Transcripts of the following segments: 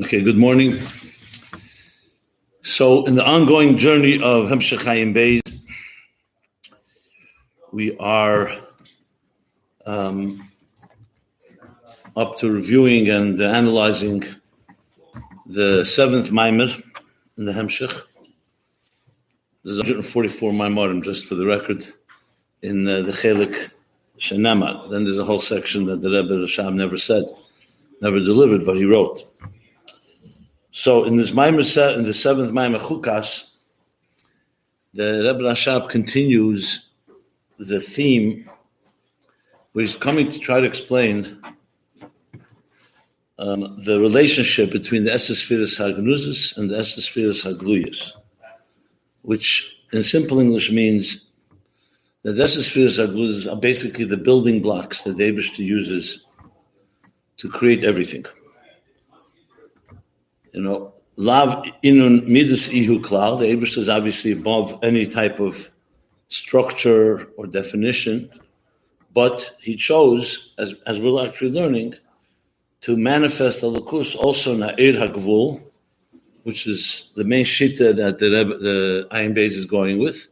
Okay, good morning. So, in the ongoing journey of Hemshech Ayin Beis, we are um, up to reviewing and analyzing the seventh Maimer in the Hemshech. There's 144 Maimarim, just for the record, in uh, the Chelik Shenamar. Then there's a whole section that the Rebbe Rashab never said, never delivered, but he wrote. So in this set, in the seventh Maimer Chukas, the Rebbe Rashab continues the theme where he's coming to try to explain um, the relationship between the Esesphiris Hagnuzis and the Esesphiris Hagluyas, which in simple English means that the Esesphiris Hagluyas are basically the building blocks that the Abishta uses to create everything. You know, Lav inun midas ihu klal, the Abishta is obviously above any type of structure or definition, but he chose, as, as we're actually learning, to manifest the Lakus also Na'ir HaGvul, which is the main shita that the, Rebbe, the Ayin Beis is going with.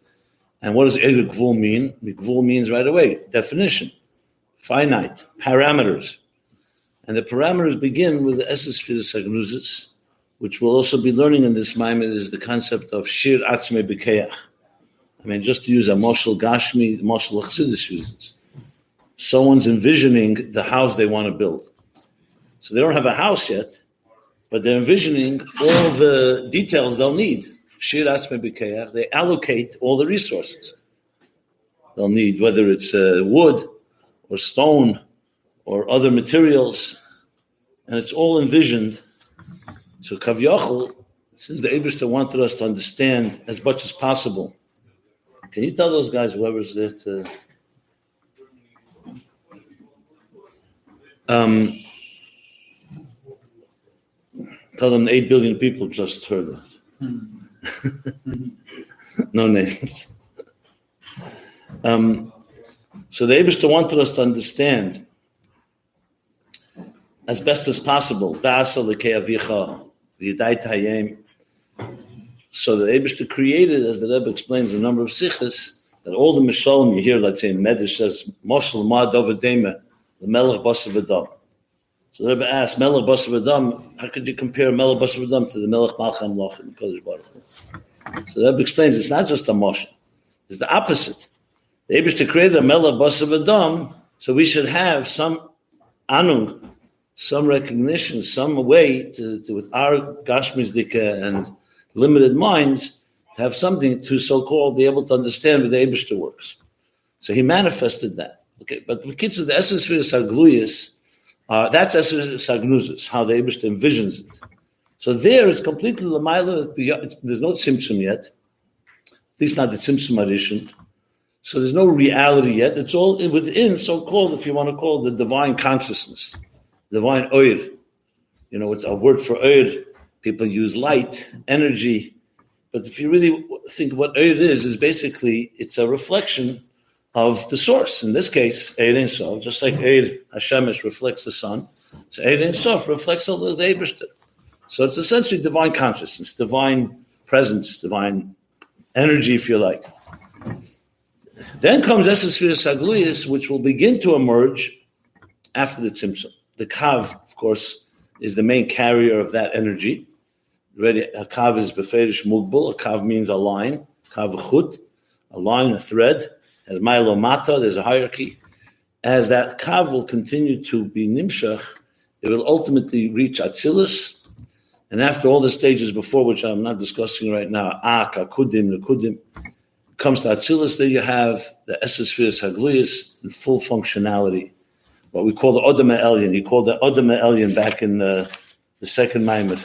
And what does Eir Gvul mean? Gvul means right away, definition, finite, parameters. And the parameters begin with the Esses Firis Hagnuzis, which we'll also be learning in this Maimon is the concept of Shir Atzme B'Keach. I mean, just to use a Moshel Gashmi, Moshel Chassidus uses. Someone's envisioning the house they want to build. So they don't have a house yet, but they're envisioning all the details they'll need. Shir Atzme B'Keach, they allocate all the resources they'll need, whether it's uh, wood or stone or other materials, and it's all envisioned. So Kavyachal, since the Abishta wanted us to understand as much as possible, can you tell those guys, whoever's there, to um, tell them 8 billion people just heard that. no names. Um, so the Abishta wanted us to understand as best as possible. So the Abishta created, as the Rebbe explains, a number of sikhs that all the Mishalim you hear, let's say in Medrash says, Moshel Ma Dovadema, the Melech Basav Adam. So the Rebbe asked, Melech Basav Adam, how could you compare Melech Basav Adam to the Melech Malcham in Kodesh Baruch So the Rebbe explains, it's not just a Moshel, it's the opposite. The Abishta created a Melech Basav Adam, so we should have some anung, some recognition, some way to, to with our Gashmizdika and limited minds, to have something to so-called be able to understand where the Abishter works. So he manifested that. Okay, but the kids of the essence for Sagluyas, uh, that's essence Sagnuzis, how the Abishter envisions it. So there is completely Lamaila, there's no Tzimtzum yet, at least not the Tzimtzum edition. So there's no reality yet. It's all within so-called, if you want to call it, the divine consciousness divine oir. You know, it's a word for oir. People use light, energy. But if you really think what oir is, is basically it's a reflection of the source. In this case, Eir Sof, just like Eir Hashemesh reflects the sun, so Eir Sof reflects all the Ebershter. So it's essentially divine consciousness, divine presence, divine energy, if you like. Then comes Esesphere Sagluyas, which will begin to emerge after the Tzimtzum. The kav, of course, is the main carrier of that energy. Ready, a kav is beferish mugbul. A kav means a line. Kav chut, a line, a thread. As mata, there's a hierarchy. As that kav will continue to be nimshach, it will ultimately reach atzilus. And after all the stages before, which I'm not discussing right now, ak, akudim, akudim, comes to atzilus, there you have the esespheres hagluyas in full functionality what we call the Odama Elyon. He called the Odama Elyon back in uh, the second Maimon.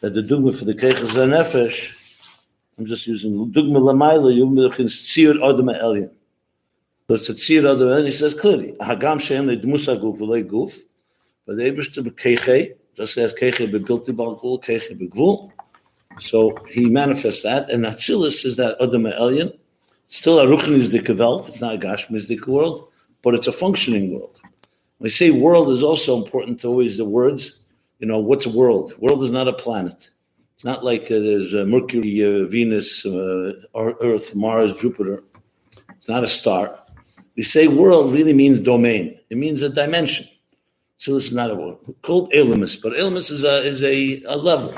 That the dugma for the Keichas Nefesh, I'm just using dugma Lamaila, can Tzir Odama Elyon. So it's a Tzir Odama Elyon. He says clearly, Hagam Shem Le Dmusa Guf Le Guf, but the Keiche, just as Keiche Begilti Balgul, Keiche Begvul. So he manifests that, and Atzilus is that Odama Elyon. Still a Ruchni is the Gewalt, it's not a the world but it's a functioning world. When we say world is also important to always the words. you know, what's a world? World is not a planet. It's not like uh, there's uh, Mercury, uh, Venus, uh, Earth, Mars, Jupiter. It's not a star. We say world really means domain. It means a dimension. So this is not a word. Called Elamus, but Elamus is a is a, a level.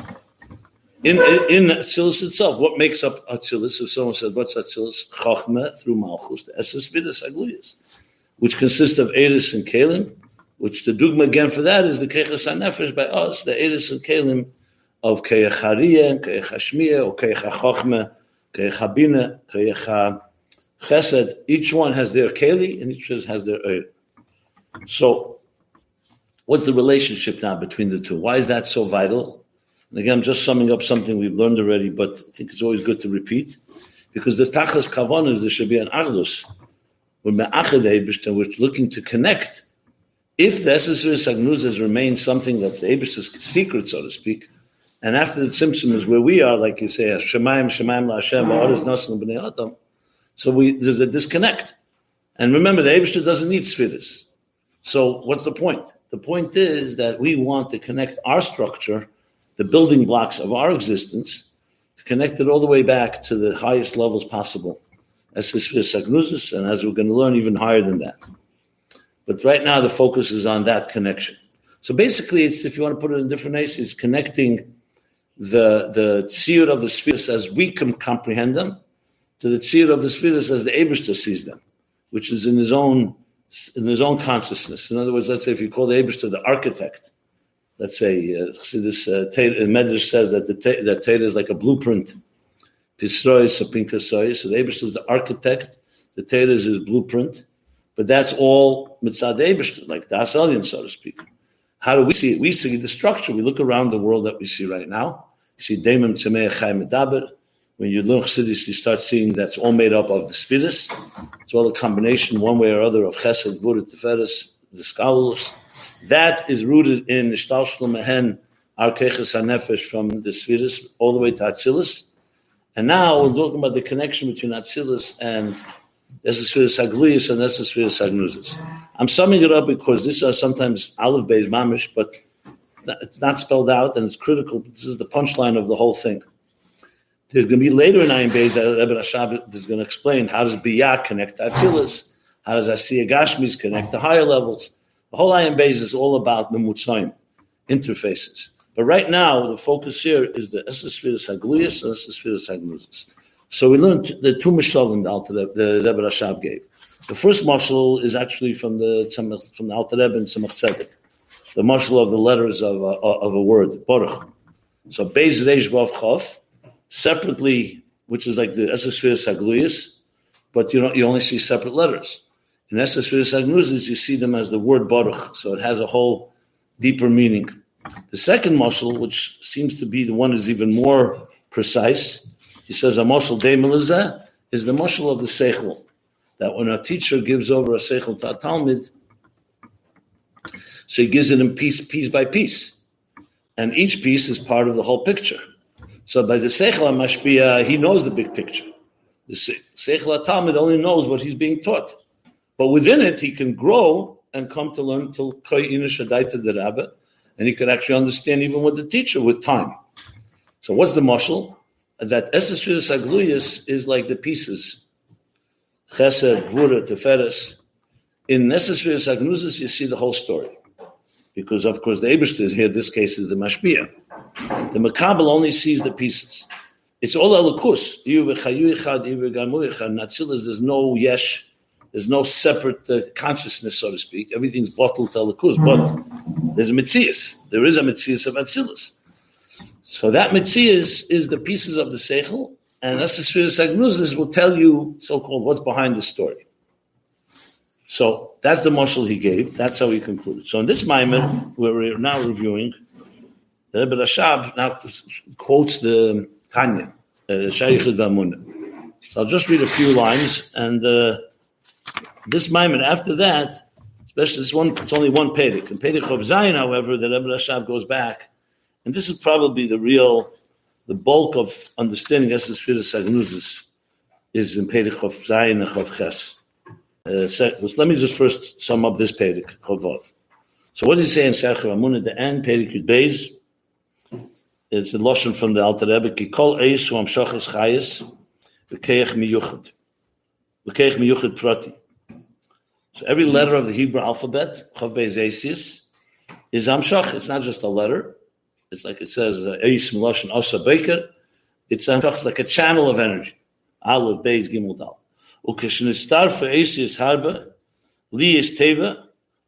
In in Atzilus itself, what makes up Atzilus? If someone said, "What's Atzilus?" Chachma through Malchus, the Esses Vidas Agluyas, which consists of Eris and Kalim, which the dogma again for that is the Keichas HaNefesh by us, the Eris and Kalim of Keich Hariyah and Keich or Keich HaChochma, Keich Chesed. Each one has their Keli and each one has their Eir. So, what's the relationship now between the two? Why is that so vital? And again, I'm just summing up something we've learned already, but I think it's always good to repeat. Because the Tachas Kavan is there should be an Arlus. We're we're looking to connect. If the Esesir Sagnuz has remained something that's the Abish's secret, so to speak, and after the Tzimtzum is where we are, like you say, Shemaim, Shemaim, La Hashem, Nasan, Adam. So we, there's a disconnect. And remember, the Abishter doesn't need spheres. So what's the point? The point is that we want to connect our structure, the building blocks of our existence, to connect it all the way back to the highest levels possible. As Sagnusis, and as we're going to learn, even higher than that. But right now, the focus is on that connection. So basically, it's if you want to put it in different ways, it's connecting the the tzir of the spheres as we can comprehend them to the tzir of the spheres as the Abishta sees them, which is in his own in his own consciousness. In other words, let's say if you call the Abishta the architect, let's say uh, this uh, Medrash says that the that Torah is like a blueprint. Pisroy, Sapinkasoy. So the Abishta is the architect. The Torah is his blueprint. But that's all mitzvah Abishta, like Das Elyon, so to speak. How do we see it? We see the structure. We look around the world that we see right now. You see Daimim Tzemei Chai Medaber. When you learn Chassidus, you start seeing that's all made up of the Sfiris. It's all a combination, one way or other, of Chesed, Gvura, Teferes, the Skalus. That is rooted in the Shtalshlu Mehen, Arkeches HaNefesh from the Sfiris all the way to Atzilus. And now we're talking about the connection between Atzilus and Esespheres Agluyas and Esespheres Agnuzas. I'm summing it up because these are sometimes Aleph Beis Mamish, but it's not spelled out and it's critical. This is the punchline of the whole thing. There's going to be later in Ayin Beis that Rebbe Rashab is going to explain how does Biyah connect to Atzilus, how does Asiya Gashmis connect to higher levels. The whole Ayin Beis is all about the Mutzaim, interfaces. But right now, the focus here is the Esespheres Agluyas and Esespheres Agnuzas. So we learned the two mashalim the, the Rebbe Rashab gave. The first mashal is actually from the from the Alter Rebbe and Tzemach Tzedek, the mashal of the letters of a, of a word, Baruch. So Beis Reish Vav Chof, separately, which is like the Esesphere Sagluyas, but you you only see separate letters. In Esesphere Sagnuzis, you see them as the word Baruch, so it has a whole deeper meaning. The second mashal, which seems to be the one is even more precise, he says a moshel de is the moshel of the seichel. That when a teacher gives over a seichel to a talmid, so he gives it in piece, piece by piece, and each piece is part of the whole picture. So by the seichel mashpia, he knows the big picture. The seichel talmid only knows what he's being taught, but within it he can grow and come to learn till koy inashadaita the rabbi, and he can actually understand even with the teacher with time. So what's the mushal? that Esesfiras Agluyas is like the pieces. Chesed, Gvura, Teferes. In Esesfiras Agnuzas, you see the whole story. Because, of course, the Eberster here, this case, is the Mashpia. The Makabal only sees the pieces. It's all Alakus. There's no yesh, there's no separate uh, consciousness, so to speak. Everything's bottled to Alakus. But there's a Mitzias. There is a Mitzias of Atzilus. So that mitzias is the pieces of the seichel, and Esesphiris Agnuzis will tell you, so-called, what's behind the story. So that's the marshal he gave. That's how he concluded. So in this Maimon, where we're now reviewing, the Rebbe Rashab now quotes the Tanya, uh, Vamun. So I'll just read a few lines, and uh, this Maimon, after that, especially this one, it's only one Pedic. In Pedic of Zion, however, the Rebbe Rashab goes back and this is probably the real, the bulk of understanding Esses Firas Agnuzis is in Perek of Zayin and Chav Ches. Uh, let me just first sum up this Perek, Chavav. So what does he say in Sefer Amun at the end, Perikut Beis? It's a lotion from the Alter Rebbe, Ki kol eis hu amshachas chayes, v'keich miyuchad. V'keich miyuchad prati. So every mm-hmm. letter of the Hebrew alphabet, Chav Beis is amshach. It's not just a letter. It's like it says, uh, Eis Meloshin Osa Baker. It's amshach, like a channel of energy. Aleph, Beis, Gimel, Dal. Ukeshnistar for Eisius Harba, Li is Teva,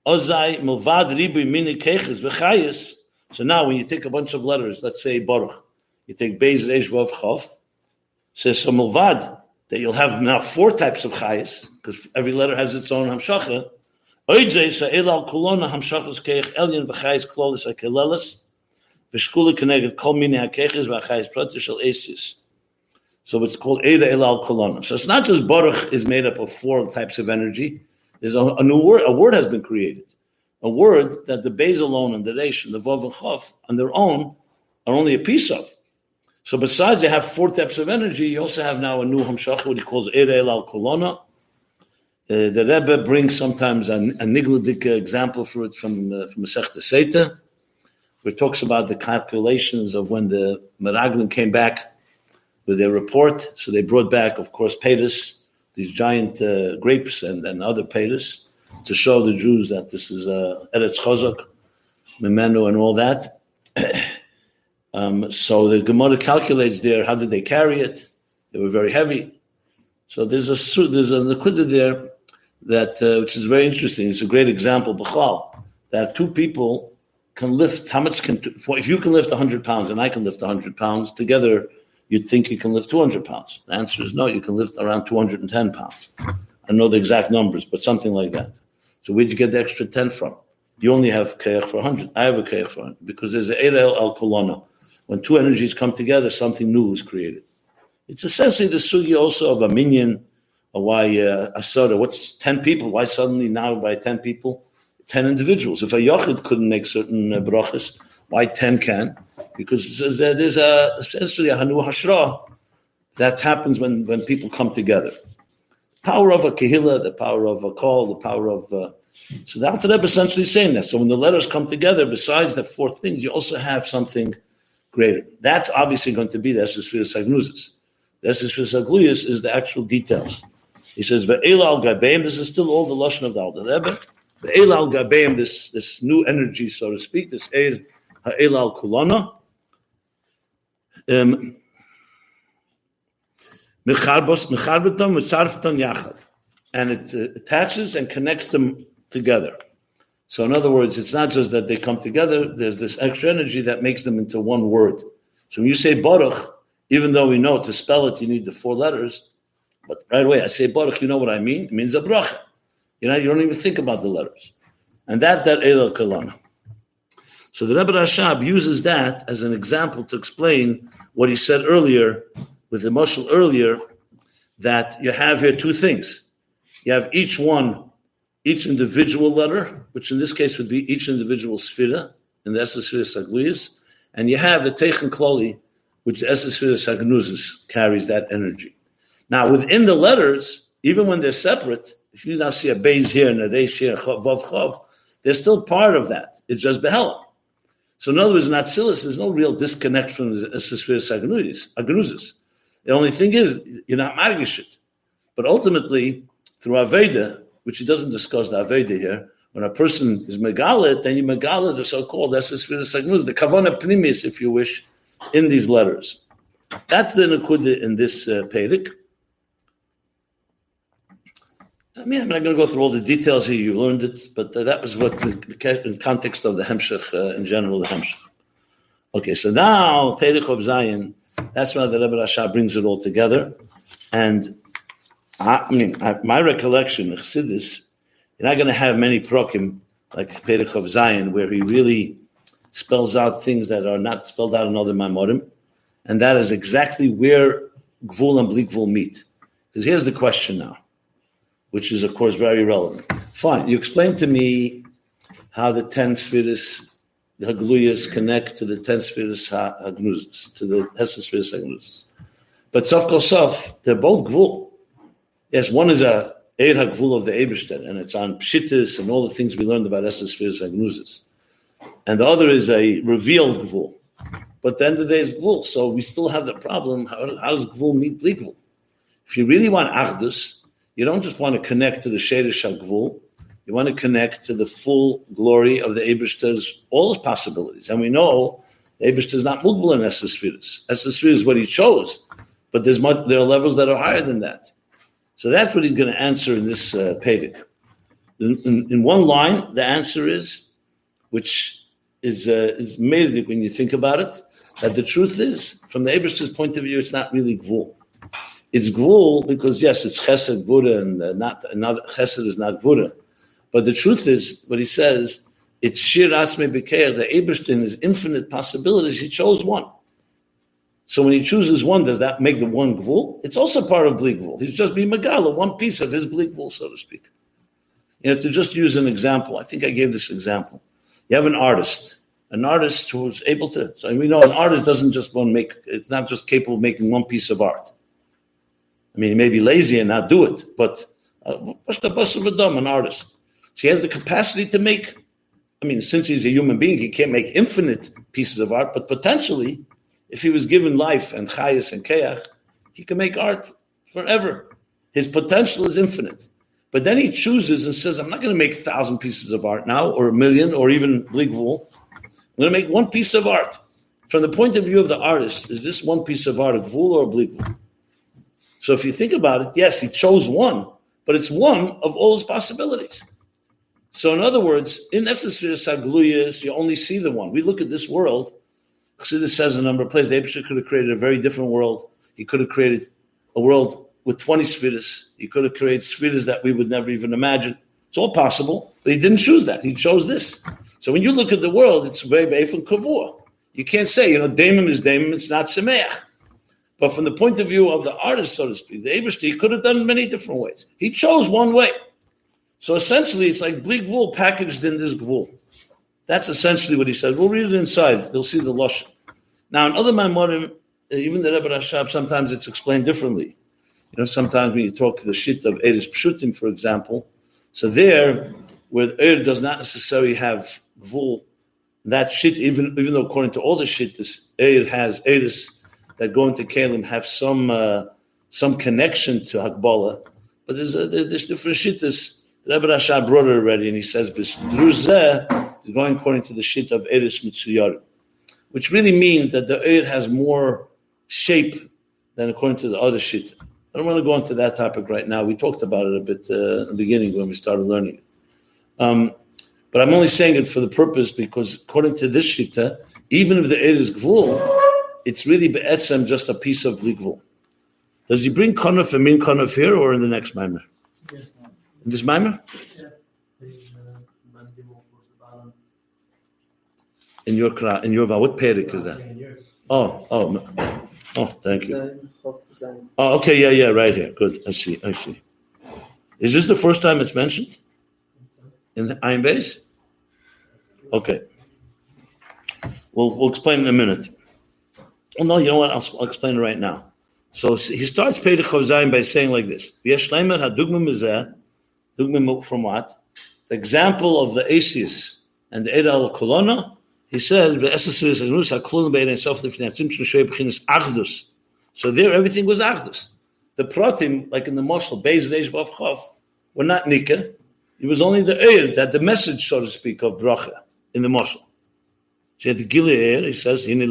Ozai, Milvad, Ribu, Mini, Keches, V'chayes, so now when you take a bunch of letters, let's say Baruch, you take Beis Reish Vav Chav, says so Milvad, that you'll have now four types of chayas, because every letter has its own hamshacha. So it's called Eda El Al Kolona. So it's not just Baruch is made up of four types of energy. There's a, a new word, a word has been created a word that the Beis alone and the Reish and the Vav and Chav on their own are only a piece of. So besides you have four types of energy, you also have now a new Hamshach, what he calls Ereil al Kolona. Uh, the Rebbe brings sometimes a, a nigladik example for it from uh, from Masech Seta, where it talks about the calculations of when the Meraglim came back with their report. So they brought back, of course, Pedus, these giant uh, grapes and, and other Pedus to show the Jews that this is a Eretz Chazak, Memenu, and all that. um, so the Gemara calculates there how did they carry it? They were very heavy. So there's a there's a Nakuda there that uh, which is very interesting. It's a great example, Bechal, that two people can lift. How much can if you can lift 100 pounds and I can lift 100 pounds together? You'd think you can lift 200 pounds. The answer is no. You can lift around 210 pounds. I know the exact numbers, but something like that. So where'd you get the extra 10 from? You only have Kayach for 100. I have a Kayach for 100 because there's an Eirel al Kolona. When two energies come together, something new is created. It's essentially the sugi also of a minion, or why uh, a soda. What's 10 people? Why suddenly now by 10 people? 10 individuals. If a Yochid couldn't make certain uh, brachas, why 10 can? Because there's a, essentially a Hanu Hashra that happens when, when people come together. Power of a Kehillah, the power of a call, the power of uh, so the Alter Rebbe essentially saying that. So when the letters come together, besides the four things, you also have something greater. That's obviously going to be the Esesphiris Agnuzis. The Esesphiris Agluyas is the actual details. He says, Ve'ela al Gabeim, this is still all the Lashon of the Alter Rebbe. Ve'ela al Gabeim, this, this new energy, so to speak, this Eir Ha'ela al Kulana. Um, and it uh, attaches and connects them together. So, in other words, it's not just that they come together, there's this extra energy that makes them into one word. So, when you say Baruch, even though we know to spell it, you need the four letters, but right away, I say Baruch, you know what I mean? It means a bracha. You know, you don't even think about the letters. And that's that Elul Kalana. So the Rebbe Rashab uses that as an example to explain what he said earlier with the mushal earlier that you have here two things. You have each one each individual letter, which in this case would be each individual sphira, and that's the sphira sagluyas, and you have the techen kloli, which the sphira sagnuzis carries that energy. Now, within the letters, even when they're separate, if you now see a beis here and a reish here, vav chav, they're still part of that. It's just behela. So, in other words, in Atzilus, there's no real disconnect from the Sphira Sagnuzis. The only thing is, you're not margish. But ultimately, through Aveda, which he doesn't discuss the Aveda here. When a person is Megalit, then you Megalit, the so-called, that's the Sagnuz, the Kavana Primis, if you wish, in these letters. That's the Nakuda in this uh, Pedic. I mean, I'm not going to go through all the details here. You learned it, but uh, that was what the, context of the Hemshech uh, in general, the Hemshech. Okay, so now Perich of Zion. That's why the Rebbe Rasha brings it all together, and I mean, my recollection, Chassidus, you're not going to have many prokim like Perich of Zion, where he really spells out things that are not spelled out in other Maimorim, and that is exactly where Gvul and Blikvul meet. Because here's the question now, which is, of course, very relevant. Fine, you explain to me how the ten spheres, the Hagluyas, connect to the ten spheres Hagnuzas, to the Hesed spheres Hagnuzas. But Sof Kol Sof, they're both Gvul. Yes, one is a Eir HaGvul of the Eberstein, and it's on Pshittis and all the things we learned about Esses Spheres and Gnuzis. And the other is a revealed Gvul. But the end of the day is Gvul, so we still have the problem, how, how does Gvul meet Bli Gvul? If you really want Achdus, you don't just want to connect to the Shadish HaGvul, you want to connect to the full glory of the Eberstein's, all his possibilities. And we know the Eberstein is not Mugbal in Esses Spheres. Esses Spheres is what he chose, but there's much, there are levels that are higher than that. So that's what he's going to answer in this uh, Pedic. In, in, in, one line, the answer is, which is uh, is amazing when you think about it, that the truth is, from the Abraham's point of view, it's not really Gvul. It's Gvul because, yes, it's Chesed, Buddha, and uh, not, another, Chesed is not Buddha. But the truth is, what he says, it's Shir Asme Bekeir, the Abraham is infinite possibilities, he chose one. So when he chooses one, does that make the one gvul? It's also part of bleak gvul. He's just being megala, one piece of his bleak gvul, so to speak. You know, to just use an example, I think I gave this example. You have an artist, an artist who's able to. So we know an artist doesn't just want to make. It's not just capable of making one piece of art. I mean, he may be lazy and not do it, but uh, an artist. So he has the capacity to make. I mean, since he's a human being, he can't make infinite pieces of art, but potentially if he was given life and chayas and keach, he can make art forever. His potential is infinite. But then he chooses and says, I'm not going to make a thousand pieces of art now, or a million, or even Bligvul. I'm going to make one piece of art. From the point of view of the artist, is this one piece of art a Gvul or a Bligvul? So if you think about it, yes, he chose one, but it's one of all his possibilities. So in other words, in Sagluyas, you only see the one. We look at this world, Chassidus says a number of places, Abishah could have created a very different world. He could have created a world with 20 spheres. He could have created spheres that we would never even imagine. It's all possible, but he didn't choose that. He chose this. So when you look at the world, it's very and kavur. You can't say, you know, Damon is Damon, it's not Semeach. But from the point of view of the artist, so to speak, the Abishah, he could have done many different ways. He chose one way. So essentially, it's like bleak gvul packaged in this gvul. That's essentially what he said. We'll read it inside. You'll see the Lashon. Now, in other Maimorim, even the Rebbe Rashab, sometimes it's explained differently. You know, sometimes when you talk the shit of Eris Pshutim, for example, so there, where Er does not necessarily have Gvul, that shit, even even though according to all the shit, this Er has Eris that go into Kalim have some uh, some connection to Hakbala, but there's, a, there's different shittas. Rebbe Rashab brought it already, and he says, is going according to the shit of Eris Mitzuyar, which really means that the Eir has more shape than according to the other shit. I don't want to go into that topic right now. We talked about it a bit uh, in the beginning when we started learning it. Um, but I'm only saying it for the purpose because according to this shita, even if the Eir is Gvul, it's really be'etzem just a piece of Gvul. Does he bring Konaf and Min Konaf here or in the next Maimer? In this Maimer? In your in your what perik is that? Oh, oh, oh, thank you. Oh, okay, yeah, yeah, right here. Good. I see. I see. Is this the first time it's mentioned in Ayin Base? Okay. We'll we'll explain in a minute. Oh no, you know what? I'll, I'll explain it right now. So he starts Perek Chavzayin by saying like this: "V'yeshleimer hadugma mizeh, dugma from what? The example of the Asius and the Edal Kolona he says, so there everything was Achdus. The Pratim, like in the Moshel, Beis Reish Vav Chav, were not Nikah. It was only the Eir that the message, so to speak, of Bracha in the Moshel. So the Gilead, he says, Ben.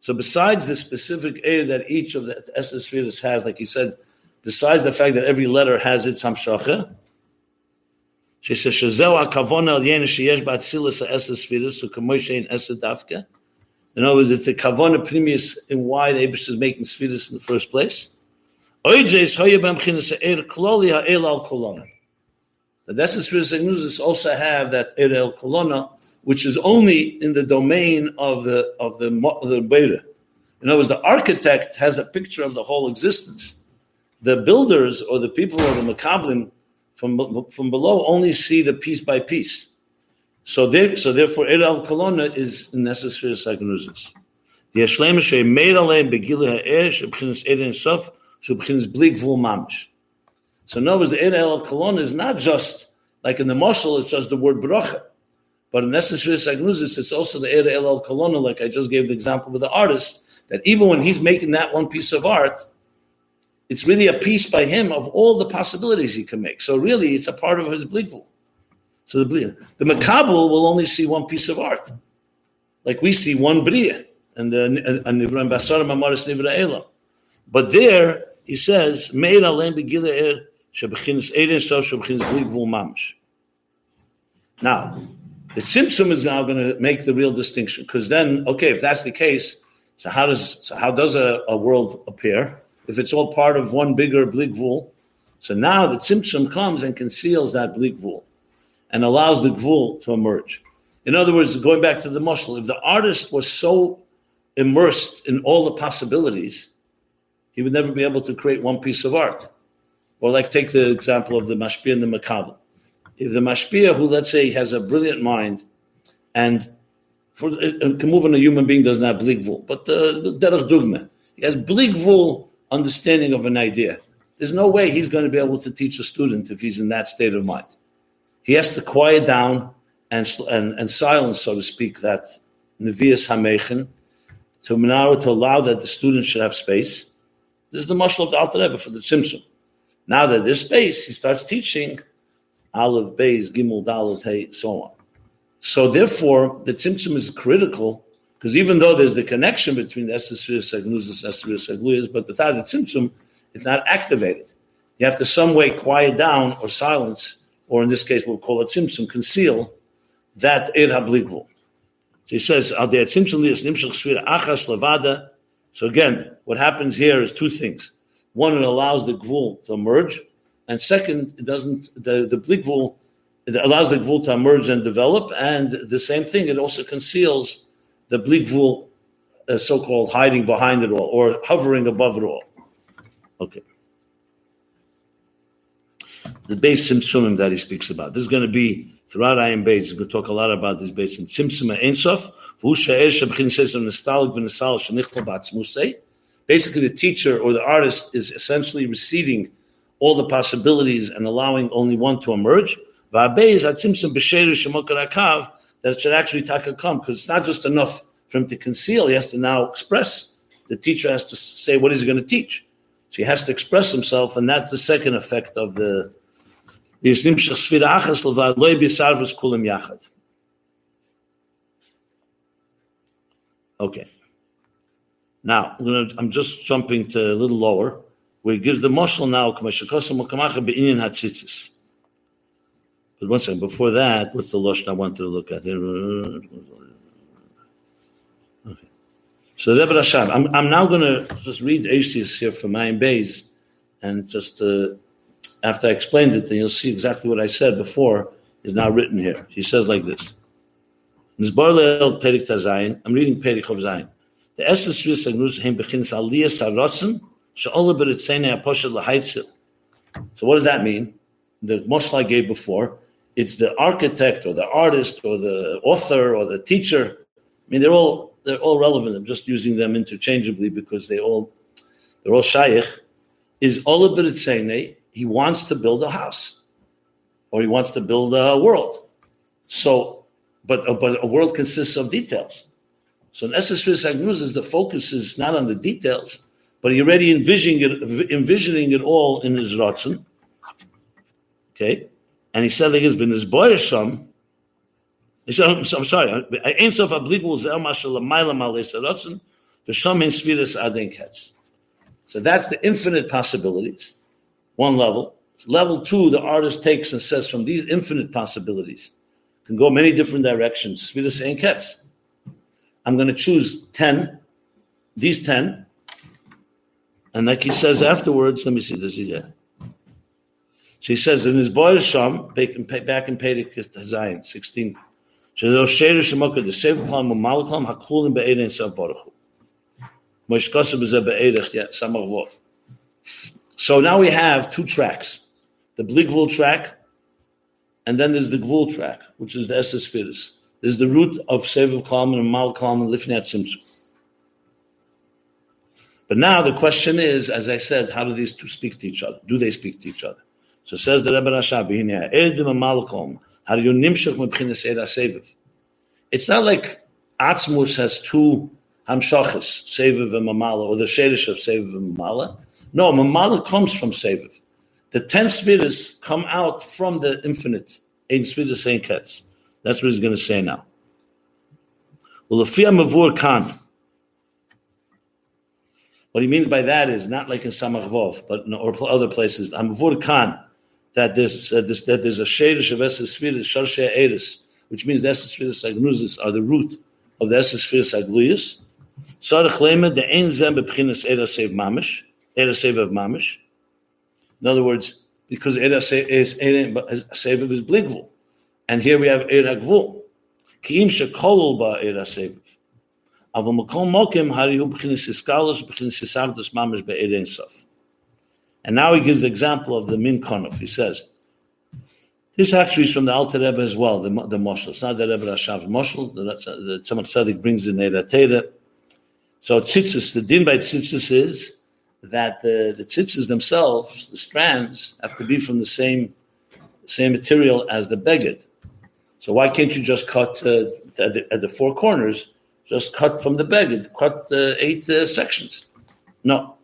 So besides the specific Eir that each of the Esses has, like he said, besides the fact that every letter has its Hamshacha, she says, Shazeu akavona al yen sheyesh ba'atzilas ha'eses sfiris, so kamoy shein esed dafka. In other words, it's the kavona primus in why the Abish is making sfiris in the first place. Oijes hoye b'am chinas ha'er kloli ha'el al kolona. The Esses sfiris also have that er el kolona, which is only in the domain of the of the of the Beira. In other words, the architect has a picture of the whole existence. The builders or the people of the Makablim from, from below only see the piece by piece. So, there, so therefore, Ir al Kolona is necessary sagnuzis. The Hashlema she made alein begila ha'er shebchinas Eden sof Shubchin is blig vul mamish. So in other words, the Eir El Kolon is not just like in the Moshel, it's just the word bracha. But in necessary Sagnuzis, it's also the Eir El Kolon, like I just gave the example with the artist, that even when he's making that one piece of art, it's really a piece by him of all the possibilities he can make. So really, it's a part of his bligvul. So the the makabel will only see one piece of art, like we see one bria and the and Nivra Basar Mamaris Nivra Elam. But there he says, "Meir alein begila er shebechinas eden so shebechinas bligvul mamish." Now, the Tzimtzum is now going to make the real distinction because then, okay, if that's the case, so how does so how does a, a world appear? If it's all part of one bigger bligvul. So now the tzimtzum comes and conceals that bligvul and allows the gvul to emerge. In other words, going back to the mushal, if the artist was so immersed in all the possibilities, he would never be able to create one piece of art. Or like take the example of the mashpia and the makabel. If the mashpia, who let's say has a brilliant mind, and for can move on a human being doesn't have bligvul, but uh, the derech dugma, he has bligvul understanding of an idea. There's no way he's going to be able to teach a student if he's in that state of mind. He has to quiet down and, and, and silence, so to speak, that Nevias Hamechen to, to allow that the student should have space. This is the muscle of the Alter Rebbe for the Tzimtzum. Now that there's space, he starts teaching Aleph, Beis, Gimel, Dalet, so on. So therefore, the Tzimtzum is critical because even though there's the connection between the Esesvir Sagnuzis and Esesvir Sagluyas, but without the Tzimtzum, it's not activated. You have to some way quiet down or silence, or in this case, we'll call it Tzimtzum, conceal that Ir HaBligvul. So he says. So again, what happens here is two things. One, it allows the Gvul to emerge, and second, it doesn't, the, the Bligvul, it allows the Gvul to emerge and develop, and the same thing, it also conceals the bligvul, uh, so-called hiding behind it all or hovering above it all. Okay. The base simsumim that he speaks about. This is going to be throughout Ayin Beis. He's going to talk a lot about this base Simsum Einsof. Basically, the teacher or the artist is essentially receding all the possibilities and allowing only one to emerge that it should actually taka come because it's not just enough for him to conceal. He has to now express. The teacher has to say what he's going to teach. So he has to express himself, and that's the second effect of the. Okay. Now I'm, I'm just jumping to a little lower, where he gives the moshel now. But one second, before that, what's the Lashon I wanted to look at? Okay. So Rebbe Rashab, I'm, I'm now going to just read Eishtis here from Ayin Beis, and just uh, after I explained it, then you'll see exactly what I said before is now written here. He says like this. I'm reading Perik of Zayin. The Esses Ris Agnus Hem Bechins Aliyah Sarotzen, Sha'ola Beritzene Aposhet Lahaitzil. So what does that mean? The Moshe I gave before, it's the architect or the artist or the author or the teacher. I mean, they're all they're all relevant. I'm just using them interchangeably because they all they're all shaykh. Is bit saying he wants to build a house or he wants to build a world. So, but but a world consists of details. So in Essence is the focus is not on the details, but he already envisioning it, envisioning it all in his ratzon. Okay, and he said like this, "When his boy Sham." He said, I'm, sorry. Ein sof abligu zel mashal lamayla malei sarotzen v'sham in sviras adin ketz. So that's the infinite possibilities. One level. Level two, the artist takes and says from these infinite possibilities can go many different directions. Sviras ein ketz. I'm going to choose ten. These ten. And like he says afterwards, let me see, does he there? So he says in his boy Sham, back in Pedik Hazayin, 16. So now we have two tracks. The Bligvul track, and then there's the Gvul track, which is the Estes Firis. There's the root of Sev Klam and Mal and Lifnat Simsum. But now the question is, as I said, how do these two speak to each other? Do they speak to each other? So says the Rebbe Rashab? It's not like Atzmus has two Hamshachas, Seviv and Mamala, or the Shedish of Seviv and Mamala. No, Mamala comes from Seviv. The ten Svidas come out from the infinite, Ein Svidas Ein Ketz. That's what he's going to say now. Well, the Mavur Khan. What he means by that is not like in Samach Vov, but in, or other places. Amavur Khan, that there's that there's a shade of esesphiris sharshe eris, which means the esesphiris agnuzis are the root of the esesphiris agluyis. Sarach lemed the ein zem bepchinas erasev mamish erasev of mamish. In other words, because erasev is erasev is bligvul, and here we have eragvul. Kiim shekolul ba erasev. Avon makom mokim harihu bchinas iskalos bchinas isavdos mamish be erensof. And now he gives the example of the Min Konof. He says, this actually is from the Alter Rebbe as well, the, the Moshel. It's not the Rebbe Rashav's Moshel, the, Tzemach Tzedek brings in Eira Teda. So tzitzis, the din by tzitzis is that the, the tzitzis themselves, the strands, have to be from the same same material as the beged. So why can't you just cut uh, at, the, at the four corners just cut from the beged, cut uh, eight uh, sections. No,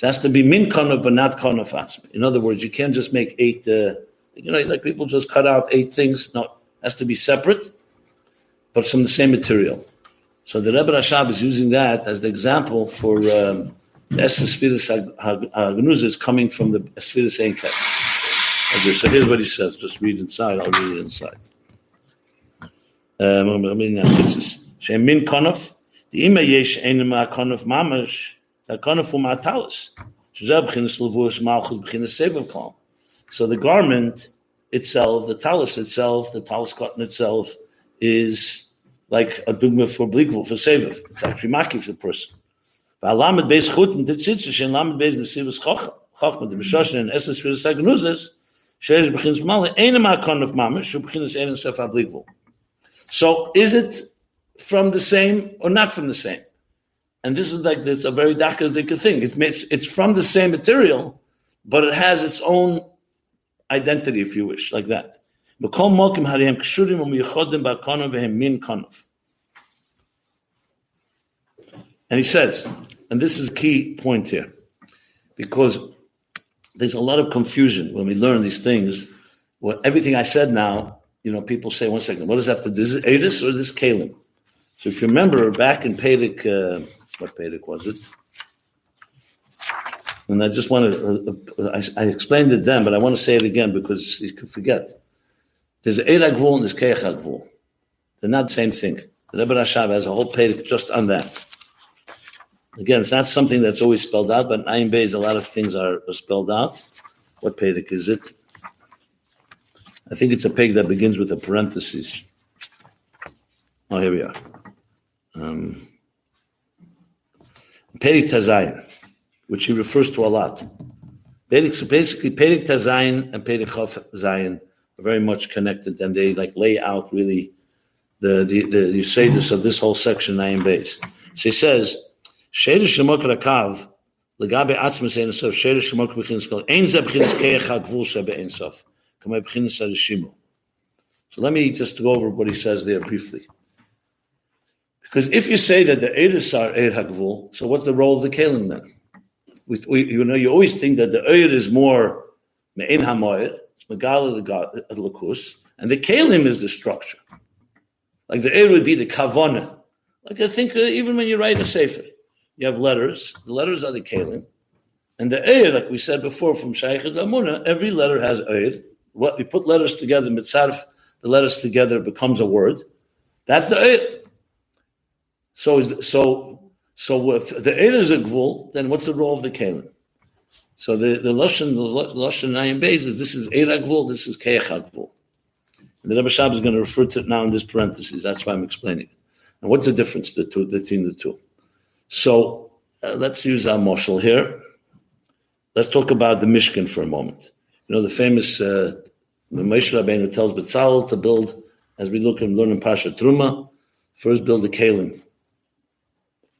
it has to be min kanov, but not kanov asm. In other words, you can't just make eight, uh, you know, like people just cut out eight things. No, it has to be separate, but from the same material. So the Rebbe Rashab is using that as the example for um, the Esesphiris Agnuzis coming from the Esphiris Enket. Okay, so here's what he says. Just read inside. I'll read it inside. Um, I mean, min kanov. The ima yesh enema kanov mamash that. So the garment itself, the talus itself, the talus cotton itself, is like a dogma for blikvul, for seviv. It's actually maki for the person. So is it from the same or not from the same? And this is like this a very dakadika thing. It's it's from the same material, but it has its own identity, if you wish, like that. And he says, and this is a key point here, because there's a lot of confusion when we learn these things. Well, everything I said now, you know, people say, one second, what does that have to do? Is this Adis or this Kalim? So if you remember back in Pedic, uh, what Pedic was it? And I just want to, uh, I, I, explained it then, but I want to say it again because you could forget. There's Eira Gvul and there's Keach Gvul. They're not the same thing. The Rebbe Rashab has a whole Pedic just on that. Again, it's not something that's always spelled out, but in Ayin Beis, a lot of things are, are spelled out. What Pedic is it? I think it's a peg that begins with a parenthesis. Oh, here we are um, Perik Tazayin, which he refers to a lot. Perik, basically, Perik Tazayin and Perik Chof Zayin are very much connected, and they like lay out really the the the you say this of this whole section nine base. So he says, Shedish Shemok Rakav, Legabe Atzmas Ein Sof, Shedish Shemok Bechinis Kol, Ein Ze Bechinis Keich HaGvul Shebe Ein Sof, Kamei Bechinis HaRishimu. So let me just go over what he says there briefly. Because if you say that the Eiris are Eir HaGvul, so what's the role of the Kalim then? We, we, you know, you always think that the Eir is more Me'in HaMoed, it's Megala the Lakus, and the Kalim is the structure. Like the Eir would be the Kavana. Like I think uh, even when you write a Sefer, you have letters, the letters are the Kalim, and the Eir, like we said before from Shaykh Amuna, every letter has Eir. What we put letters together, mitzarf, the letters together becomes a word. That's the Eir. So is so so if the Eir is a gvul, then what's the role of the Kalim? So the the lashon the lashon Nayim Beis is this is Eir gvul, this is Keich gvul. And the Rebbe Shab is going to refer to it now in this parenthesis. That's why I'm explaining it. And what's the difference between the two? So uh, let's use our moshel here. Let's talk about the Mishkan for a moment. You know the famous uh, Moshe Rabbeinu tells Betzalel to build, as we look and learn in Pasha Truma, first build the Kalim.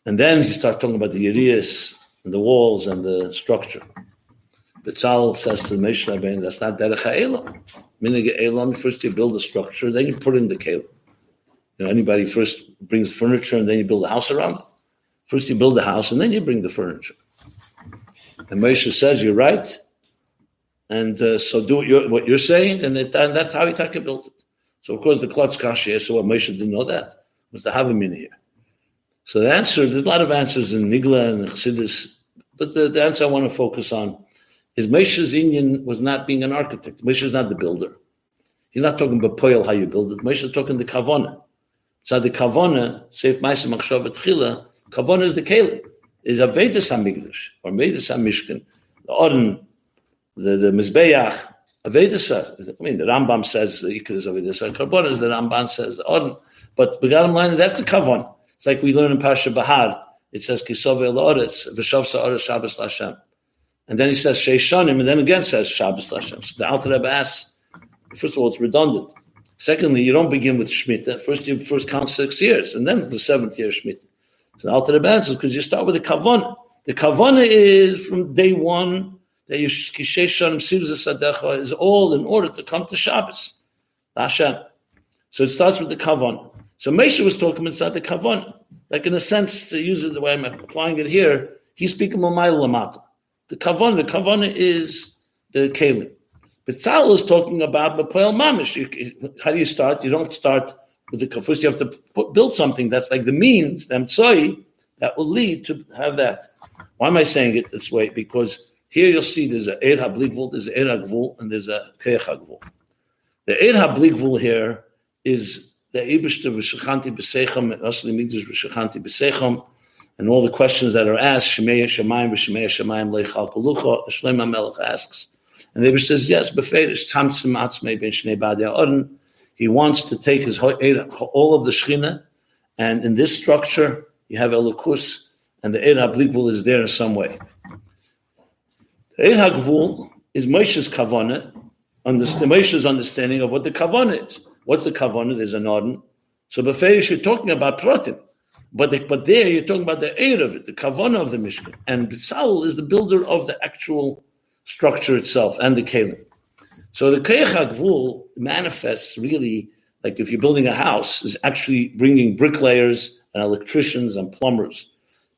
And then he starts talking about the Yerias and the walls and the structure. Betzal says to Moshe Rabbeinu, that's not derech ha'elam. Minig elam, first you build the structure, then you put in the kelim. You know, anybody first brings furniture and then you build a house around it. First you build the house and then you bring the furniture. And Moshe says, you're right. And uh, so do what you're, what you're saying, and, it, and that's how Itaka built it. So of course the klutz kashi, so what Moshe didn't know that was the Havamina here. So the answer, there's a lot of answers in Nigla and Chassidus, but the, the answer I want to focus on is Moshe's Indian was not being an architect. Moshe is not the builder. He's not talking about poil how you build it. Moshe is talking the kavana. So the kavana, Seif Maisa Machshav Tchila, kavana is the kelim, is a Vedas HaMikdash, or Vedas HaMishkan, the Oren, the, the Mizbeach, Avedasa. I mean, the Rambam says the Ikar is Avedasa. Karbon is the Rambam says the. But the bottom line is that's the kavon. It's like we learn in Parsha Behar. It says Kisove Oretz, V'shavsa Oretz Shabbos Lashem. And then he says Sheishanim, and then again says Shabbos Lashem. So the Alter Rebbe asks, first of all, it's redundant. Secondly, you don't begin with Shemitah. First, you first count six years, and then the seventh year Shemitah. So the Alter Rebbe answers because you start with the kavon. The kavon is from day one that you Sadecha is all in order to come to Shabbos. Hashem. So it starts with the kavon. So Moshe was talking inside the kavan, like in a sense, to use it the way I'm applying it here, he's speaking Mamai Lamata. The kavan, the kavan is the kalim. But Sal is talking about Mapoel Mamish. how do you start? You don't start with the first. You have to put, build something that's like the means, the emtsoi, that will lead to have that. Why am I saying it this way? Because here you'll see there's a Eir HaBlikvul, there's a HaGvul, and there's a HaGvul. The Eir HaBlikvul here is the Ibishter v'shachanti b'sechem, Asli Migdash v'shachanti b'sechem, and all the questions that are asked, Shemei Shemayim v'Shemei Shemayim leichal kolucha, Shlomo HaMelech asks. And the Ibishter says, yes, beferish tzamtzim atzmei ben shnei badei orden. He wants to take his all of the Shechina, and in this structure, you have Elokus, and the Eir HaBlikvul is there in some way. The Eir HaGvul is Moshe's kavana, Moshe's understanding of what the kavana is. What's the kavanah? There's an ardent. So beferish you're talking about pratim, but the, but there you're talking about the air of it, the kavanah of the mishkan, and Bitzal is the builder of the actual structure itself and the kalim. So the Keich manifests really like if you're building a house, is actually bringing bricklayers and electricians and plumbers.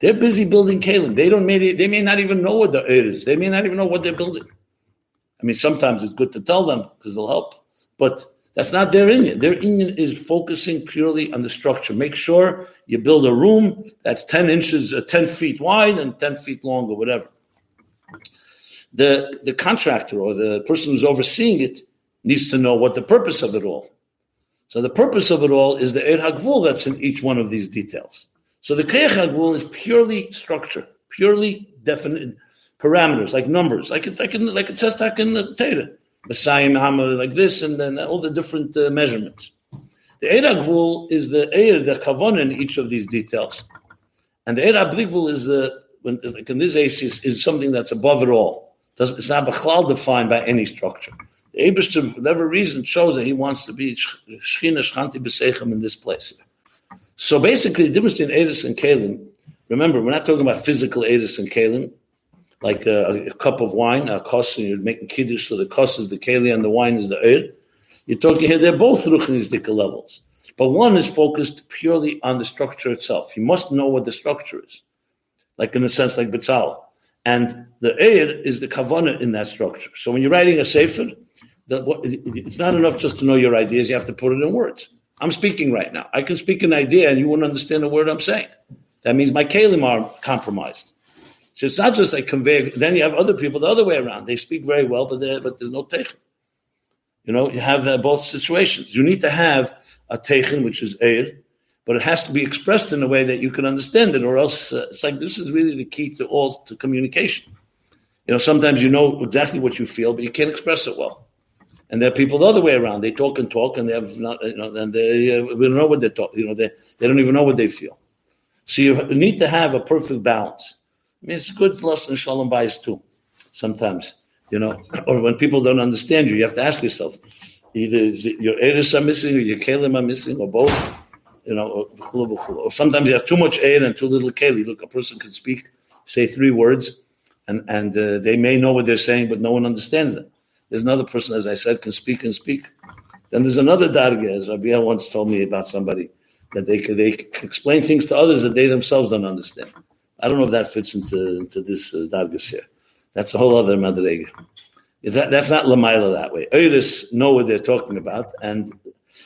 They're busy building kalim. They don't may they may not even know what the air is. They may not even know what they're building. I mean, sometimes it's good to tell them because they'll help, but that's not their Indian. Their Indian is focusing purely on the structure. Make sure you build a room that's 10 inches, uh, 10 feet wide and 10 feet long or whatever. The, the contractor or the person who's overseeing it needs to know what the purpose of it all. So the purpose of it all is the Er Hagvul that's in each one of these details. So the Keich Hagvul is purely structure, purely definite parameters, like numbers, like it's like, in, like it says that in the Torah. Messiah Muhammad like this, and then all the different uh, measurements. The Eir is the Eir, the Kavon in each of these details. And the Eir HaBlikvul is the, when, like in this case, is, is something that's above it all. Doesn't, it's not Bechlal defined by any structure. The Eberster, for whatever reason, shows that he wants to be Shechina Shchanti B'Seichem in this place. So basically, the difference between Eris and Kalim, remember, we're not talking about physical Eris and Kalim like a, a, cup of wine, a kos, and you're making kiddush, so the kos is the keli and the wine is the eir. You're talking here, they're both ruchnisdika levels. But one is focused purely on the structure itself. You must know what the structure is, like in a sense, like Betzal. And the eir is the kavana in that structure. So when you're writing a sefer, it's not enough just to know your ideas, you have to put it in words. I'm speaking right now. I can speak an idea and you wouldn't understand a word I'm saying. That means my kalim are compromised. So it's not just like convey. Then you have other people the other way around. They speak very well, but but there's no techen. You know, you have uh, both situations. You need to have a techen, which is eir, but it has to be expressed in a way that you can understand it, or else uh, it's like this is really the key to all to communication. You know, sometimes you know exactly what you feel, but you can't express it well. And there are people the other way around. They talk and talk, and they have not, you know, and they uh, we don't know what they talk. You know, they they don't even know what they feel. So you need to have a perfect balance. I mean, it's good lesson shalom bias too. Sometimes, you know, or when people don't understand you, you have to ask yourself: either your eris are missing, or your kelim are missing, or both. You know, or, or sometimes you have too much air and too little keli. Look, a person can speak say three words, and and uh, they may know what they're saying, but no one understands them. There's another person, as I said, can speak and speak. Then there's another darga, as Rabbi once told me about somebody that they could, they could explain things to others that they themselves don't understand. I don't know if that fits into, into this uh, here. That's a whole other madrega. That, that's not lamaila that way. Eiris know what they're talking about, and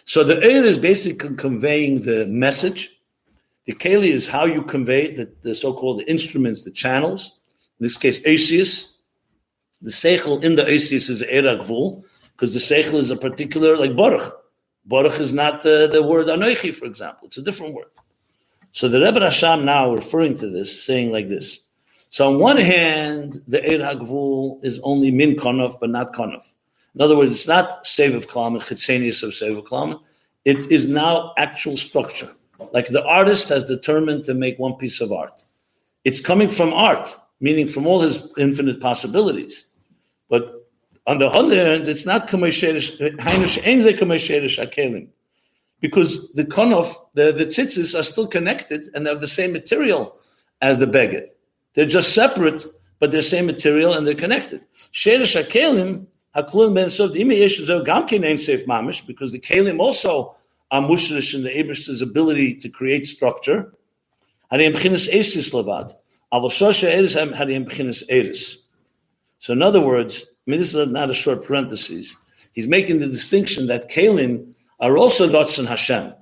so the Eir is basically conveying the message. The Keli is how you convey the, the so-called instruments, the channels. In this case, Asius. The Seichel in the Asius is Eir because the Seichel is a particular, like Baruch. Baruch is not the, the word Anoichi, for example. It's a different word. So the Rebbe Rashab now referring to this, saying like this. So on one hand, the Eir HaGvul is only min konof, but not konof. In other words, it's not Seviv Kalam, Chitzenius of Seviv Kalam. It is now actual structure. Like the artist has determined to make one piece of art. It's coming from art, meaning from all his infinite possibilities. But on the other hand, it's not because the konof, the, the tzitzis are still connected and they have the same material as the beged. They're just separate, but they're same material and they're connected. Sherish hakelim haklun ben sov the yesh gam ein safe mamish because the kelim also are mushrish in the Abish's ability to create structure. Hariyim b'chinas esis levad. Aval shosha eris hariyim b'chinas eris. So in other words, I mean, this is not a short parenthesis. He's making the distinction that Kalim are also Ratzon Hashem,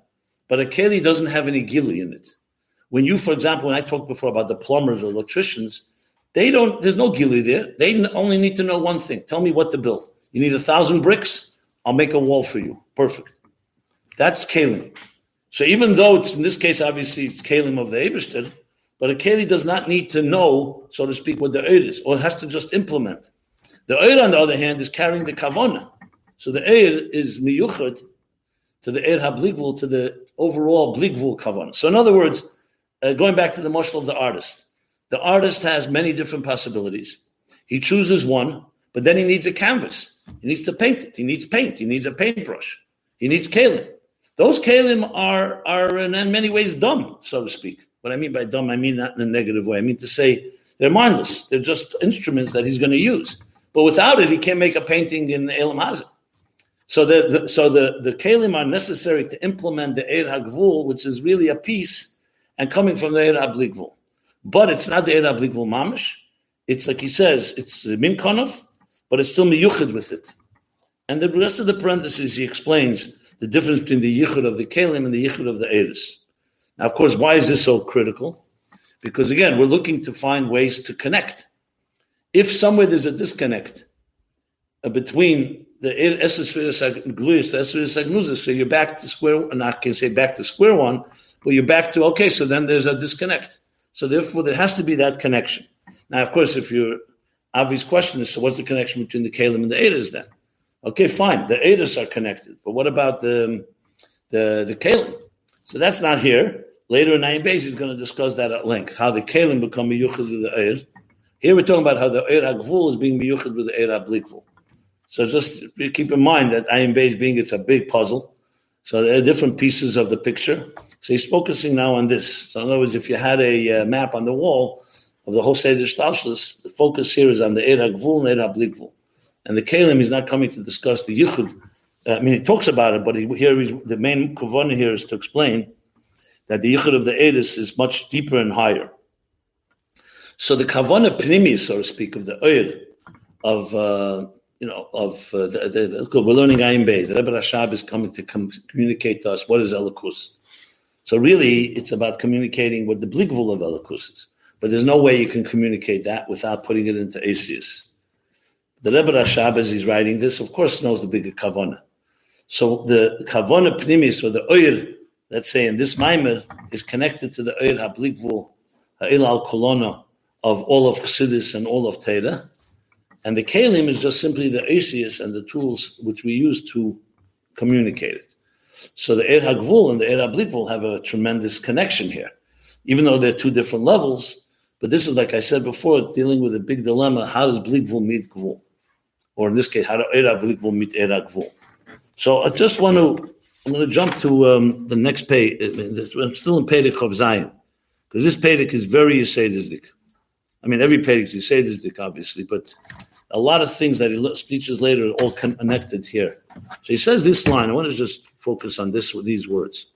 but a keli doesn't have any Gili in it. When you, for example, when I talked before about the plumbers or electricians, they don't, there's no Gili there. They only need to know one thing. Tell me what to build. You need a thousand bricks? I'll make a wall for you. Perfect. That's Kalim. So even though it's, in this case, obviously it's Kalim of the Eberster, but a keli does not need to know, so to speak, what the Eid is, or has to just implement. The Eir, on the other hand, is carrying the Kavona. So the Eir is miyuchad to the Eir HaBligvul, to the overall Bligvul Kavona. So in other words, uh, going back to the marshal of the artist, the artist has many different possibilities. He chooses one, but then he needs a canvas. He needs to paint it. He needs paint. He needs a paintbrush. He needs kalim. Those kalim are, are in, many ways dumb, so to speak. What I mean by dumb, I mean not in a negative way. I mean to say they're mindless. They're just instruments that he's going to use. But without it, he can't make a painting in Elam Hazim. So the, the, so the, the kalim are necessary to implement the Eir HaGvul, which is really a piece and coming from the Eir HaBligvul. But it's not the Eir HaBligvul mamish. It's like he says, it's min konov, but it's still miyuchid with it. And the rest of the parentheses, he explains the difference between the yichud of the kalim and the yichud of the Eiris. Now, of course, why is this so critical? Because again, we're looking to find ways to connect if somewhere there's a disconnect uh, between the gluyas so you're back to square, and I can say back to square one, but you're back to okay. So then there's a disconnect. So therefore, there has to be that connection. Now, of course, if your obvious question is, so what's the connection between the kalim and the edas then? Okay, fine, the edas are connected, but what about the the the kalim? So that's not here. Later in Ayin Beis, he's going to discuss that at length, how the kalim become a with the eir, here we're talking about how the Eir HaGvul is being miyuchid with the Eir HaBlikvul. So just keep in mind that Ayin Beis being it's a big puzzle. So there are different pieces of the picture. So he's focusing now on this. So in other words, if you had a uh, map on the wall of the whole Seder Shtalshus, the focus here is on the Eir HaGvul and Eir HaBlikvul. And the Kalim is not coming to discuss the Yichud. Uh, I mean, he talks about it, but he, here the main kavana here is to explain that the Yichud of the Edis is much deeper and higher. So the kavana pnimi, so to speak, of the oil of uh, you know of uh, the, the, we're learning Ayin Beis. The Rebbe Rashab is coming to com- communicate to us what is Elikus. So really, it's about communicating what the bligvul of Elikus is. But there's no way you can communicate that without putting it into Asius. The Rebbe Rashab, as he's writing this, of course, knows the bigger kavana. So the kavana pnimis, or the oir, let's say in this mimer, is connected to the oir hablikvul, ha'il al kolona, of all of Chassidus and all of Teda. And the Kalim is just simply the Asius and the tools which we use to communicate it. So the Er Hagvul and the Er Hablikvul have a tremendous connection here, even though they're two different levels. But this is, like I said before, dealing with a big dilemma. How does Blikvul meet Gvul? Or in this case, how do Er Hablikvul meet Er Hagvul? So I just want to, I'm going to jump to um, the next page. I'm still in Pedic of Zion, because this Pedic is very Yisedizik. I mean, every you say this, obviously, but a lot of things that he speeches later are all connected here. So he says this line. I want to just focus on this these words.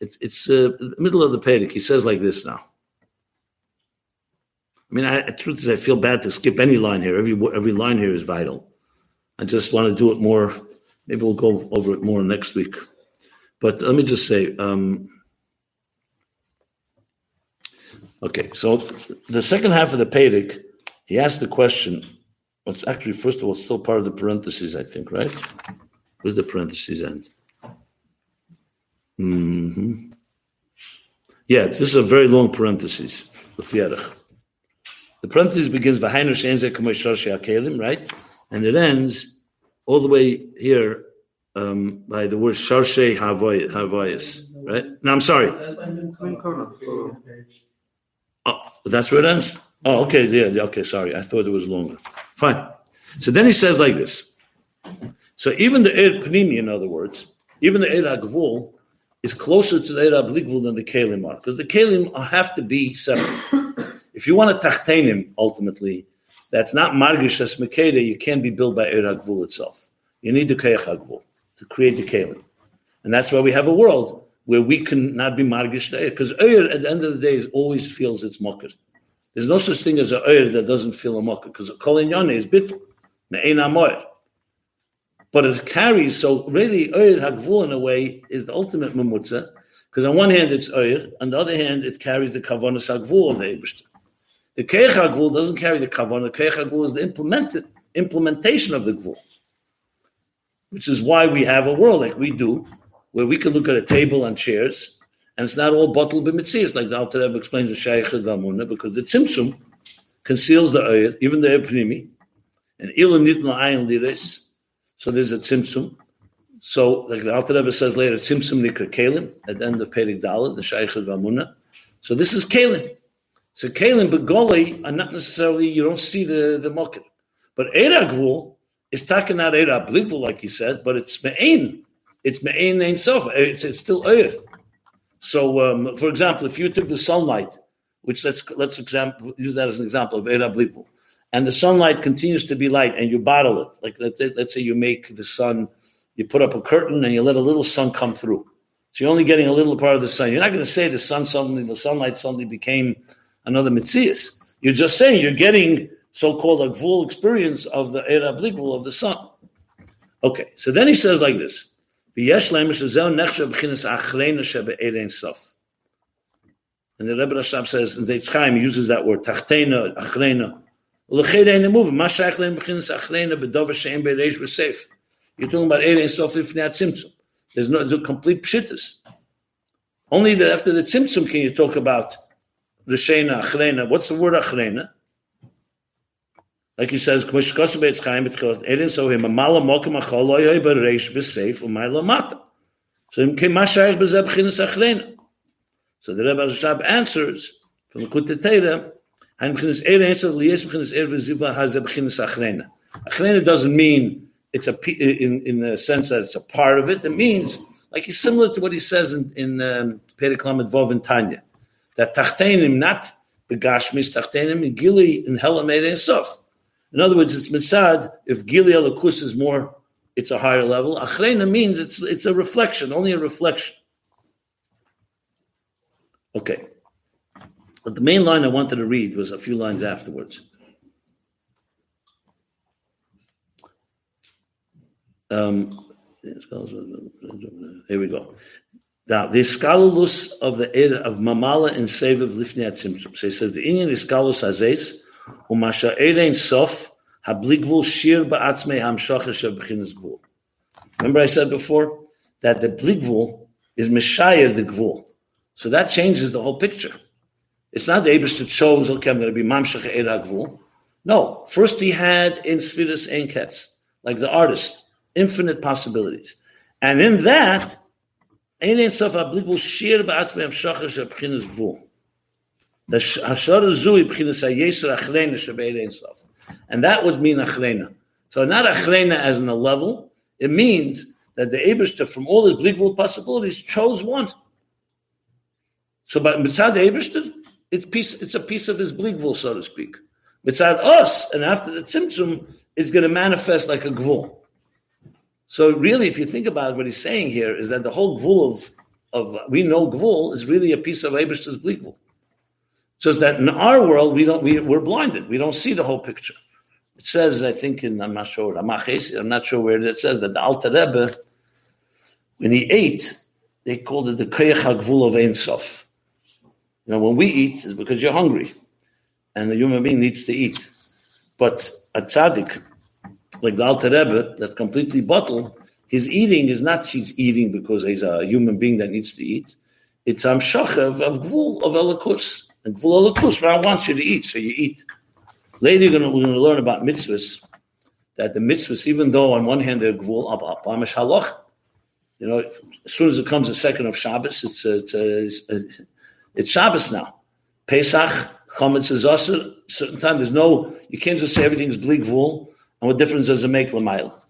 It's it's uh, middle of the pedic. He says like this now. I mean, I, truth is, I feel bad to skip any line here. Every every line here is vital. I just want to do it more. Maybe we'll go over it more next week. But let me just say, um, okay. So the second half of the pedic, he asked the question. It's actually, first of all, still part of the parentheses, I think, right? Where's the parentheses end? Mm-hmm. Yeah, this is a very long parenthesis. The The parenthesis begins right? And it ends all the way here um, by the word sharshe havayas, right? No, I'm sorry. Oh, that's where it ends? Oh, okay, yeah, okay, sorry. I thought it was longer. Fine. So then he says like this. So even the Er Panimi, in other words, even the Er Agvul is closer to the Er Abligvul than the Kalim are, because the Kalim have to be separate. if you want to tachtenim, ultimately, that's not Margish as Mekeda, you can't be built by Er Agvul itself. You need the Keach Agvul to create the Kalim. And that's why we have a world where we can not be Margish because Er at the end of the day is always feels it's Mokkah. There's no such thing as a Er that doesn't feel a Mokkah, because Kol is Me'en Amoyer but it carries so really Oyer Hagvul in a way is the ultimate mamutza because on one hand it's Oyer, on the other hand it carries the Kavanas Hagvul of the Eberster. The Keich Hagvul doesn't carry the Kavanah. The Keich Hagvul is the implemented implementation of the Gvul, which is why we have a world like we do, where we can look at a table and chairs, and it's not all bottled b'mitzias like the Alter Rebbe explains the Shaykh Vamuna, because the Tzimtzum conceals the Oyer, even the Epnimi, and Ilam Nitna Ayin Liris, so there's a tzimtzum. So like the Alter Rebbe says later, tzimtzum nikra kalim at the end of Perik Dalet, the Shaykh of Amuna. So this is kalim. So kalim begoli are not necessarily you don't see the the mocker, but eragvul is talking out era like he said, but it's me'ain. It's me'ain ein sof. It's it's still er. So um, for example, if you took the sunlight, which let's let's example use that as an example of era bligvul and the sunlight continues to be light and you bottle it. Like let's say, let's say you make the sun you put up a curtain and you let a little sun come through. So you're only getting a little part of the sun. You're not going to say the sun suddenly the sunlight suddenly became another mitzias you're just saying you're getting so-called a full experience of the era blikvul of the sun. Okay so then he says like this and the Rebbe Rashab says, and the Chaim uses that word, tachtena, achrena, you're talking about Erein Sof Ifnei Tzimtzum. There's no complete pshittus. Only that after the Tzimtzum can you talk about Rishena, Achrena. What's the word Achrena? Like he says, K'mish Kosu Beitz Chaim, it's called Erein Sof Him, Amala Mokim Achol, Lo Yoy Bereish V'Seif, Umayla Mata. So Him Kim Mashayach B'Zeh B'chinas Achrena. So the Rebbe Rashab answers from the Kutetera, Achrena doesn't mean it's a in in the sense that it's a part of it. It means like he's similar to what he says in in um, Periklamet and Tanya that tachtenim not the gashmis tachtenim gili in helamed and sof. In other words, it's mitzad. If gili alakus is more, it's a higher level. Achrena means it's it's a reflection, only a reflection. Okay. But the main line I wanted to read was a few lines afterwards. Um, here we go. Now, the scholus of the of Mamala and Seviv Lifnei Tzimtzum. So he says the Indian is scholus hazes umasha sof habligvul shir hamshacha gvul. Remember I said before that the bligvul is mishayer the gvul. So that changes the whole picture. It's not the Abish that chose, okay, I'm going to be Mamshach Eragvul. No, first he had in Sfiris Einketz, like the artist, infinite possibilities. And in that, Ein Sof Abligvul Shir Ba'atzmei Amshacha Shabchinas Gvul. The Hashara Zui B'chinas HaYeser Shabeir Sof. And that would mean Achrena. So not Achrena as in a level, it means that the Abishter, from all his Bligvul possibilities, chose one. So by Mitzad Abishter, it's piece. It's a piece of his bligvul, so to speak. Mitzad us, and after the tzimtzum is going to manifest like a gvul. So really, if you think about it, what he's saying here is that the whole gvul of of we know gvul is really a piece of Abish's bligvul. Just that in our world we don't we, we're blinded. We don't see the whole picture. It says, I think in I'm not sure I'm not sure where it says that the Alter Rebbe, when he ate, they called it the Koyach HaGvul of Ein Sof. You know, when we eat, it's because you're hungry, and a human being needs to eat. But a tzaddik, like the Alter Rebbe, that completely bottle, his eating is not he's eating because he's a human being that needs to eat. It's um, amshacha of, of gvul of elikus. And gvul elikus, I want you to eat, so you eat. Later, we're going to learn about mitzvahs. That the mitzvahs, even though on one hand they're gvul ab amish halach, you know, as soon as it comes the second of Shabbos, it's uh, it's, uh, it's, uh, it's Shabbos now. Pesach, Chametz is also certain time. There's no, you can't just say everything's bleak vul. And what difference does it make l'mayla?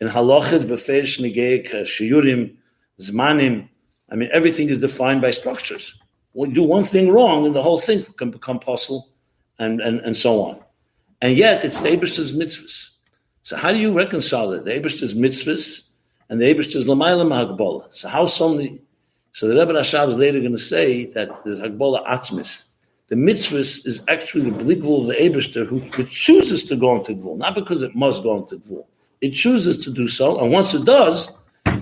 In halachas, befesh, negeik, shiurim, zmanim. I mean, everything is defined by structures. When you do one thing wrong, and the whole thing can become puzzle, and, and, and so on. And yet, it's the Abish's mitzvahs. So how do you reconcile it? The Abish's mitzvahs and the Abish's lamayla mahagbola. So how somebody, so the Rebbe Rashab is later going to say that there's hagbola atzmis. The mitzvahs is actually the blikvul of the Abishter who, who, chooses to go into gvul, not because it must go into gvul. It chooses to do so, and once it does,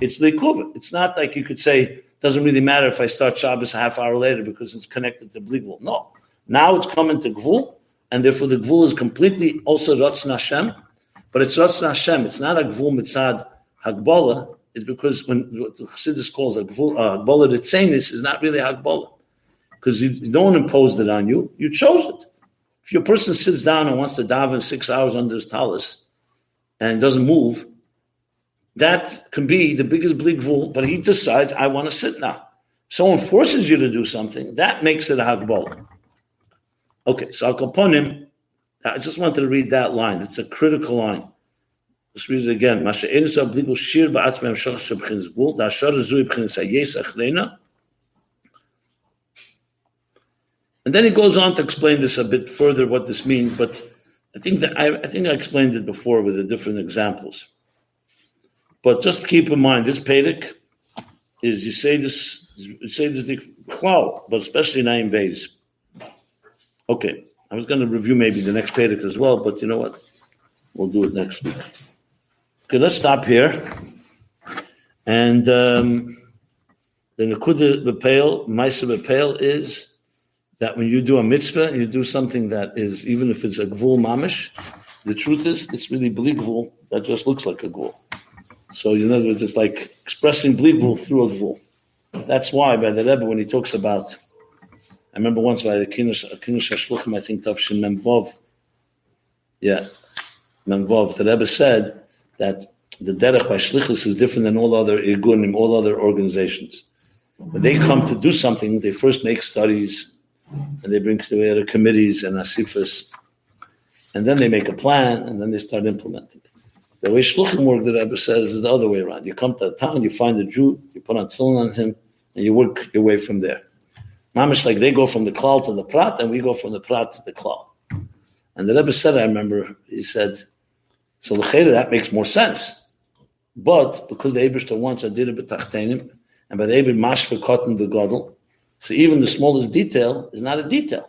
it's likuvah. It's not like you could say, doesn't really matter if I start Shabbos a half hour later because it's connected to blikvul. No. Now it's coming to gvul, and therefore the gvul is completely also Ratzon Hashem, but it's Ratzon Hashem. It's not a gvul mitzad Hagbala, is because when what the Chassidus calls a gvul, uh, Hagbala Ritzenis is not really Hagbala, because you, no one imposed it on you, you chose it. If your person sits down and wants to daven six hours under his talus and doesn't move, that can be the biggest bligvul, but he decides, I want to sit now. Someone forces you to do something, that makes it a Hagbala. Okay, so Al him. I just wanted to read that line. It's a critical line. Let's read it again. And then he goes on to explain this a bit further, what this means. But I think that I, I think I explained it before with the different examples. But just keep in mind, this Pedic is you say this, you say this the cloud, but especially nine bays. Okay, I was going to review maybe the next Pedic as well, but you know what? We'll do it next week. Okay, let's stop here. And um, the Nakuda Bepel, Maisa Bepel is that when you do a mitzvah, and you do something that is, even if it's a gvul mamish, the truth is it's really bli gvul that just looks like a gvul. So, in other words, it's like expressing bli gvul through a gvul. That's why by the Rebbe, when he talks about I remember once by the Kinus Hashluchim, I think Tavshin Memvov. Yeah, Memvov. The Rebbe said that the derech by shlichus is different than all other igunim, all other organizations. When they come to do something, they first make studies, and they bring together committees and asifas, and then they make a plan, and then they start implementing. The way shluchim work, the Rebbe says, is the other way around. You come to a town, you find a Jew, you put on tefillin on him, and you work your way from there. Mamish like they go from the klal to the prat, and we go from the prat to the klal. And the Rebbe said, I remember, he said, so the that makes more sense. But because the Abishter wants a did betachtenim, and by the Abir mashva cotton the godel, so even the smallest detail is not a detail.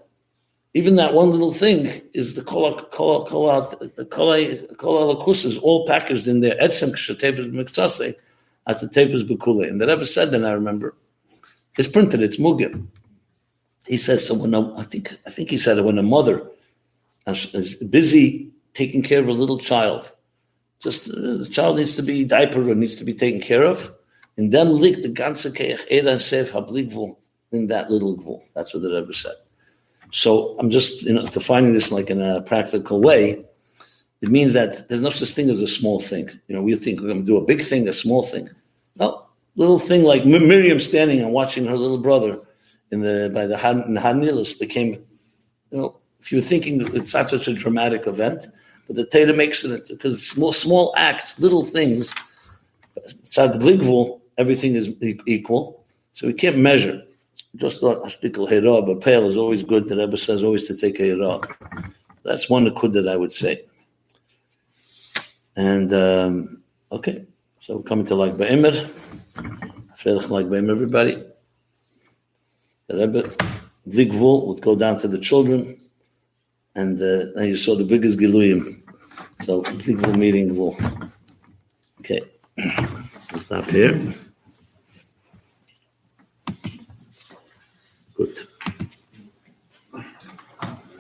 Even that one little thing is the kol kol kol kol is all packaged in there. Etzem kshatefes miktsase at the tefes bekule. And the Rebbe said, then I remember, it's printed. It's mugim he says so when a, I think I think he said it when a mother is busy taking care of a little child, just uh, the child needs to be diapered or needs to be taken care of, and then lick the ganze keich eran sef habligvul in that little gvul. That's what the Rebbe said. So I'm just you know defining this like in a practical way. It means that there's no such thing as a small thing. You know, we think we're going to do a big thing, a small thing. No, little thing like Miriam standing and watching her little brother in the by the Hanilis became, you know, if you're thinking it's not such a dramatic event, but the Torah makes it because small small acts, little things. Inside the Bligvul, everything is equal, so we can't measure. Just thought Ashtikal Hera, but pale is always good. The Rebbe says always to take a Hera. That's one kud that I would say. And um, okay, so we're coming to like Be'emer. Freilich like Be'emer, everybody. The Rebbe, Vigvul would go down to the children, and uh, you saw the biggest Giluyim. So Vigvul meeting will. Okay, we'll stop here. Gut.